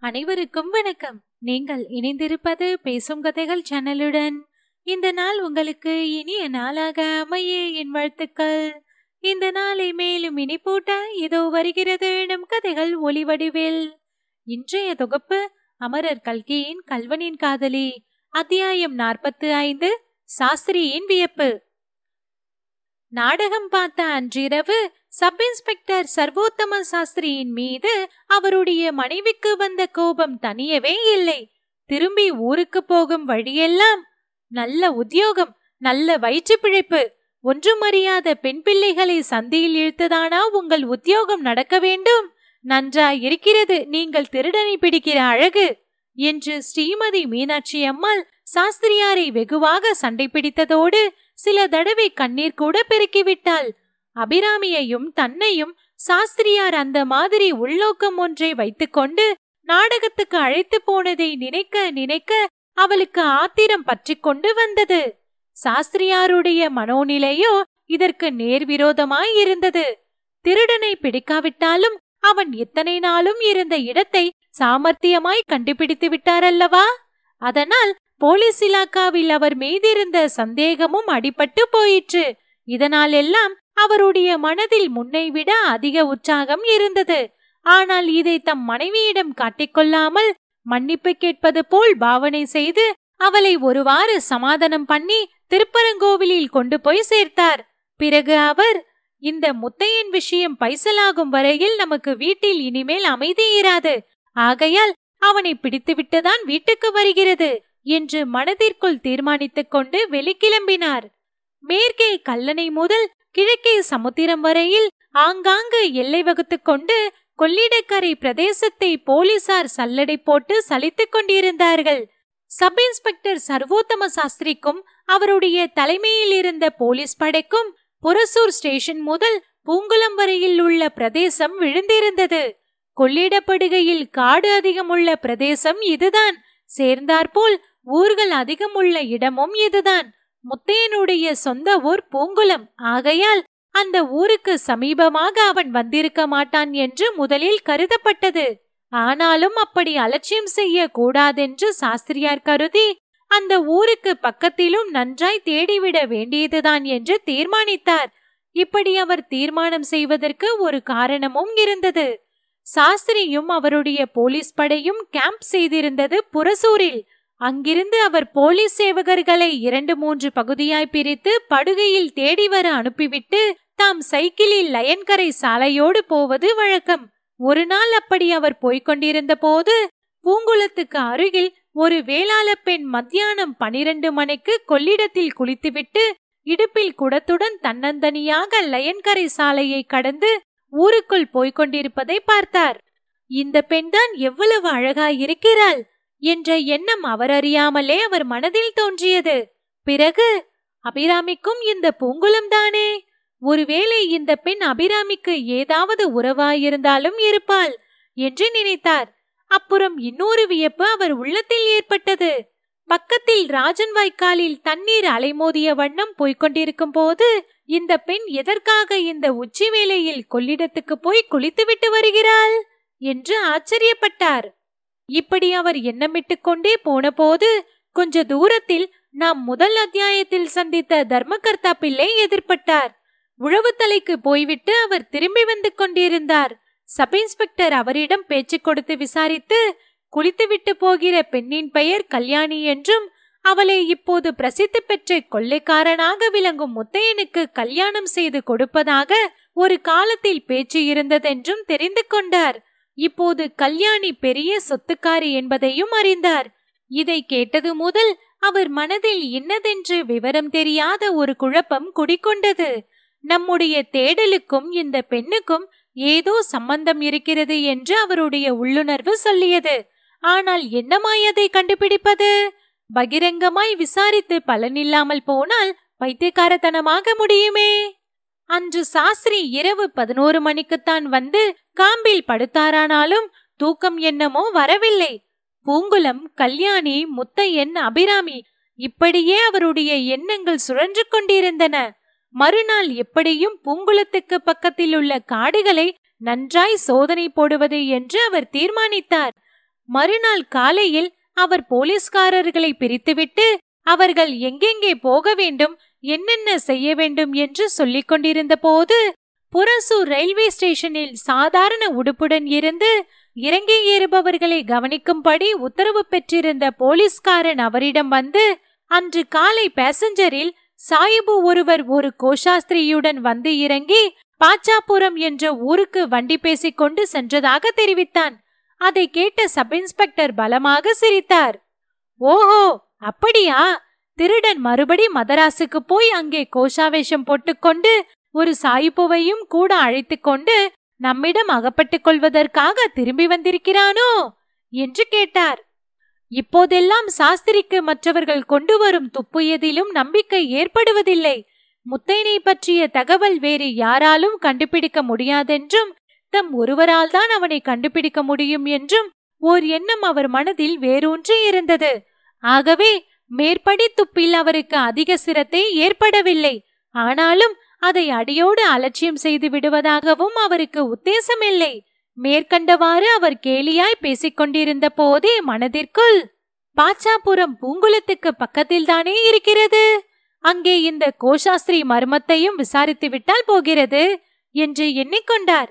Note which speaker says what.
Speaker 1: அனைவருக்கும் வணக்கம். நீங்கள் இணைந்திருப்பது பேசும் கதைகள் சேனலுடன். இந்த நாள் உங்களுக்கு இனிய நாளாக அமைய என் வாழ்த்துக்கள். இந்த நாளை மேலும் இனிப்பூட்ட இதோ வருகிறது நம் கதைகள் ஒளிவடிவில் இன்றைய தொகுப்பு அமரர் கல்கியின் கல்வனின் காதலி. அத்தியாயம் நாற்பத்து ஐந்து சாஸ்திரியின் வியப்பு. நாடகம் பார்த்த அன்றிரவு சப் இன்ஸ்பெக்டர் சர்வோத்தம சாஸ்திரியின் மீது அவருடைய மனைவிக்கு வந்த கோபம் தனியவே இல்லை. திரும்பி ஊருக்கு போகும் வழியெல்லாம் நல்ல உத்தியோகம் நல்ல வயிற்று பிழைப்பு ஒன்றும் அறியாத பெண் பிள்ளைகளை சந்தியில் இழுத்துதானா உங்கள் உத்தியோகம் நடக்க வேண்டும்? நன்றாய் இருக்கிறது நீங்கள் திருடனை பிடிக்கிற அழகு என்று ஸ்ரீமதி மீனாட்சி அம்மாள் சாஸ்திரியாரை வெகுவாக சண்டை பிடித்ததோடு சில தடவை கண்ணீர் கூட பெருக்கிவிட்டாள். அபிராமியையும் தன்னையும் சாஸ்திரியார் அந்த மாதிரி உள்நோக்கம் ஒன்றை வைத்துக்கொண்டு நாடகத்துக்கு அழைத்து போனதை நினைக்க நினைக்க அவளுக்கு ஆத்திரம் பற்றி கொண்டு வந்தது. சாஸ்திரியாருடைய மனோநிலையோ இதற்கு நேர்விரோதமாய் இருந்தது. திருடனை பிடிக்காவிட்டாலும் அவன் இத்தனை நாளும் இருந்த இடத்தை சாமர்த்தியமாய் கண்டுபிடித்து விட்டாரல்லவா? அதனால் போலீஸ் இலாக்காவில் அவர் மீதிருந்த சந்தேகமும் அடிபட்டு போயிற்று. இதனால் எல்லாம் அவருடைய மனதில் முன்னை விட அதிக உற்சாகம் இருந்தது. ஆனால் இதை தம் மனைவியிடம் காட்டிக்கொள்ளாமல் மன்னிப்பு கேட்பது போல் பாவனை செய்து அவளை ஒருவாறு சமாதானம் பண்ணி திருப்பரங்கோவிலில் கொண்டு போய் சேர்த்தார். பிறகு அவர் இந்த முத்தையன் விஷயம் பைசலாகும் வரையில் நமக்கு வீட்டில் இனிமேல் அமைதி இராது. ஆகையால் அவனை பிடித்துவிட்டுதான் வீட்டுக்கு வருகிறது. என்று மனதிற்குள் தீர்மானித்துக் கொண்டு வெளிக்கிளம்பினார். மேற்கே கல்லணை முதல் கிழக்கே சமுத்திரம் வரையில் ஆங்காங்கு எல்லை வகுத்துக் கொண்டு கொள்ளிடக்கரை பிரதேசத்தை போலீசார் சல்லடை போட்டு சலித்துக் கொண்டிருந்தார்கள். சப் இன்ஸ்பெக்டர் சர்வோத்தம சாஸ்திரிக்கும் அவருடைய தலைமையில் இருந்த போலீஸ் படைக்கும் புரசூர் ஸ்டேஷன் முதல் பூங்குளம் வரையில் உள்ள பிரதேசம் விழுந்திருந்தது. கொள்ளிடப்படுகையில் காடு அதிகமுள்ள பிரதேசம் இதுதான். சேர்ந்தாற்போல் ஊர்கள் அதிகமுள்ள இடமும் இதுதான். முத்தையனுடைய சொந்த ஊர் பூங்குளம். ஆகையால் அந்த ஊருக்கு சமீபமாக அவன் வந்திருக்க மாட்டான் என்று முதலில் கருதப்பட்டது. ஆனாலும் அப்படி அலட்சியம் செய்ய கூடாதென்று சாஸ்திரியார் கருதி அந்த ஊருக்கு பக்கத்திலும் நன்றாய் தேடிவிட வேண்டியதுதான் என்று தீர்மானித்தார். இப்படி அவர் தீர்மானம் செய்வதற்கு ஒரு காரணமும் இருந்தது. சாஸ்திரியும் அவருடைய போலீஸ் படையும் கேம்ப் செய்திருந்தது புரசூரில். அங்கிருந்து அவர் போலீஸ் சேவகர்களை இரண்டு மூன்று பகுதியாய் பிரித்து படுகையில் தேடி வர அனுப்பிவிட்டு தாம் சைக்கிளில் லயன்கரை சாலையோடு போவது வழக்கம். ஒரு நாள் அப்படி அவர் போய்கொண்டிருந்த போது பூங்குளத்துக்கு அருகில் ஒரு வேளாள பெண் மத்தியானம் பனிரெண்டு மணிக்கு கொள்ளிடத்தில் குளித்துவிட்டு இடுப்பில் குடத்துடன் தன்னந்தனியாக லயன்கரை சாலையை கடந்து ஊருக்குள் போய்கொண்டிருப்பதை பார்த்தார். இந்த பெண்தான் எவ்வளவு அழகாயிருக்கிறாள்! என்ற எண்ணம் அவரறியாமலே அவர் மனதில் தோன்றியது. பிறகு அபிராமிக்கும் இந்த பூங்குளம் தானே? ஒருவேளை இந்த பெண் அபிராமிக்கு ஏதாவது உறவாயிருந்தாலும் இருப்பாள் என்று நினைத்தார். அப்புறம் இன்னொரு வியப்பு அவர் உள்ளத்தில் ஏற்பட்டது. பக்கத்தில் ராஜன் வாய்க்காலில் தண்ணீர் அலைமோதிய வண்ணம் போய்கொண்டிருக்கும் போது இந்த பெண் எதற்காக இந்த உச்சி வேளையில் கொள்ளிடத்துக்கு போய் குளித்துவிட்டு வருகிறாள்? என்று ஆச்சரியப்பட்டார். இப்படி அவர் எண்ணமிட்டுக் கொண்டே போனபோது கொஞ்ச தூரத்தில் நாம் முதல் அத்தியாயத்தில் சந்தித்த தர்மகர்த்தா பிள்ளை எதிர்பட்டார். உழவுத்தலைக்கு போய்விட்டு அவர் திரும்பி வந்து கொண்டிருந்தார். சப் இன்ஸ்பெக்டர் அவரிடம் பேச்சு கொடுத்து விசாரித்து குளித்துவிட்டு போகிற பெண்ணின் பெயர் கல்யாணி என்றும் அவளை இப்போது பிரசித்தி பெற்ற கொள்ளைக்காரனாக விளங்கும் முத்தையனுக்கு கல்யாணம் செய்து கொடுப்பதாக ஒரு காலத்தில் பேச்சு இருந்ததென்றும் தெரிந்து கொண்டார். இப்போது கல்யாணி பெரிய சொத்துக்காரி என்பதையும் அறிந்தார். இதை கேட்டது முதல் அவர் மனதில் இன்னதென்று விவரம் தெரியாத ஒரு குழப்பம் குடிக்கொண்டது நம்முடைய தேடலுக்கும் இந்த பெண்ணுக்கும் ஏதோ சம்பந்தம் இருக்கிறது என்று அவருடைய உள்ளுணர்வு சொல்லியது. ஆனால் என்னமாய் அதை கண்டுபிடிப்பது? பகிரங்கமாய் விசாரித்து பலனில்லாமல் போனால் பைத்தியக்காரத்தனமாக முடியுமே? அன்று சாஸ்திரி இரவு பதினோரு மணிக்குத்தான் வந்து காம்பில் படுத்தாரானாலும் தூக்கம் என்னமோ வரவில்லை. பூங்குளம் கல்யாணி முத்தையன் அபிராமி இப்படியே அவருடைய எண்ணங்கள் சுழன்று கொண்டிருந்தன. மறுநாள் எப்படியும் பூங்குளத்துக்கு பக்கத்தில் உள்ள காடுகளை நன்றாய் சோதனை போடுவது என்று அவர் தீர்மானித்தார். மறுநாள் காலையில் அவர் போலீஸ்காரர்களை பிரித்துவிட்டு அவர்கள் எங்கெங்கே போக வேண்டும் என்னென்ன செய்ய வேண்டும் என்று சொல்லிக் கொண்டிருந்த போது புரசூர் ரயில்வே ஸ்டேஷனில் சாதாரண உடுப்புடன் இருந்து இறங்கி ஏறுபவர்களை கவனிக்கும்படி உத்தரவு பெற்றிருந்த போலீஸ்காரன் அவரிடம் வந்து அன்று காலை பேசஞ்சரில் சாயிபு ஒருவர் ஒரு கோஷாஸ்திரியுடன் வந்து இறங்கி பாச்சாபுரம் என்ற ஊருக்கு வண்டி பேசிக்கொண்டு சென்றதாக தெரிவித்தான். அதை கேட்ட சப் இன்ஸ்பெக்டர் பலமாக சிரித்தார். ஓஹோ! அப்படியா? திருடன் மறுபடி மதராசுக்கு போய் அங்கே கோஷாவேஷம் போட்டுக்கொண்டு ஒரு சாயிப்புவையும் கூட அழைத்து கொண்டு நம்மிடம் அகப்பட்டுக் கொள்வதற்காக திரும்பி வந்திருக்கிறானோ என்று கேட்டார். இப்போதெல்லாம் சாஸ்திரிக்கு மற்றவர்கள் கொண்டு வரும் துப்புயதிலும் நம்பிக்கை ஏற்படுவதில்லை. முத்தையனை பற்றிய தகவல் வேறு யாராலும் கண்டுபிடிக்க முடியாதென்றும் தம் ஒருவரால் தான் அவனை கண்டுபிடிக்க முடியும் என்றும் ஓர் எண்ணம் அவர் மனதில் வேரூன்றி இருந்தது. ஆகவே மேற்படி துப்பில் அவருக்கு அதிக சிரத்தை ஏற்படவில்லை. ஆனாலும் அதை அடியோடு அலட்சியம் செய்து விடுவதாகவும் அவருக்கு உத்தேசமில்லை. மேற்கண்டவாறு அவர் கேலியாய் பேசிக்கொண்டிருந்த போதே மனதிற்குள் பாச்சாபுரம் பூங்குளத்துக்கு பக்கத்தில்தானே இருக்கிறது? அங்கே இந்த கோஷாஸ்திரி மர்மத்தையும் விசாரித்து விட்டால் போகிறது? என்று எண்ணிக்கொண்டார்.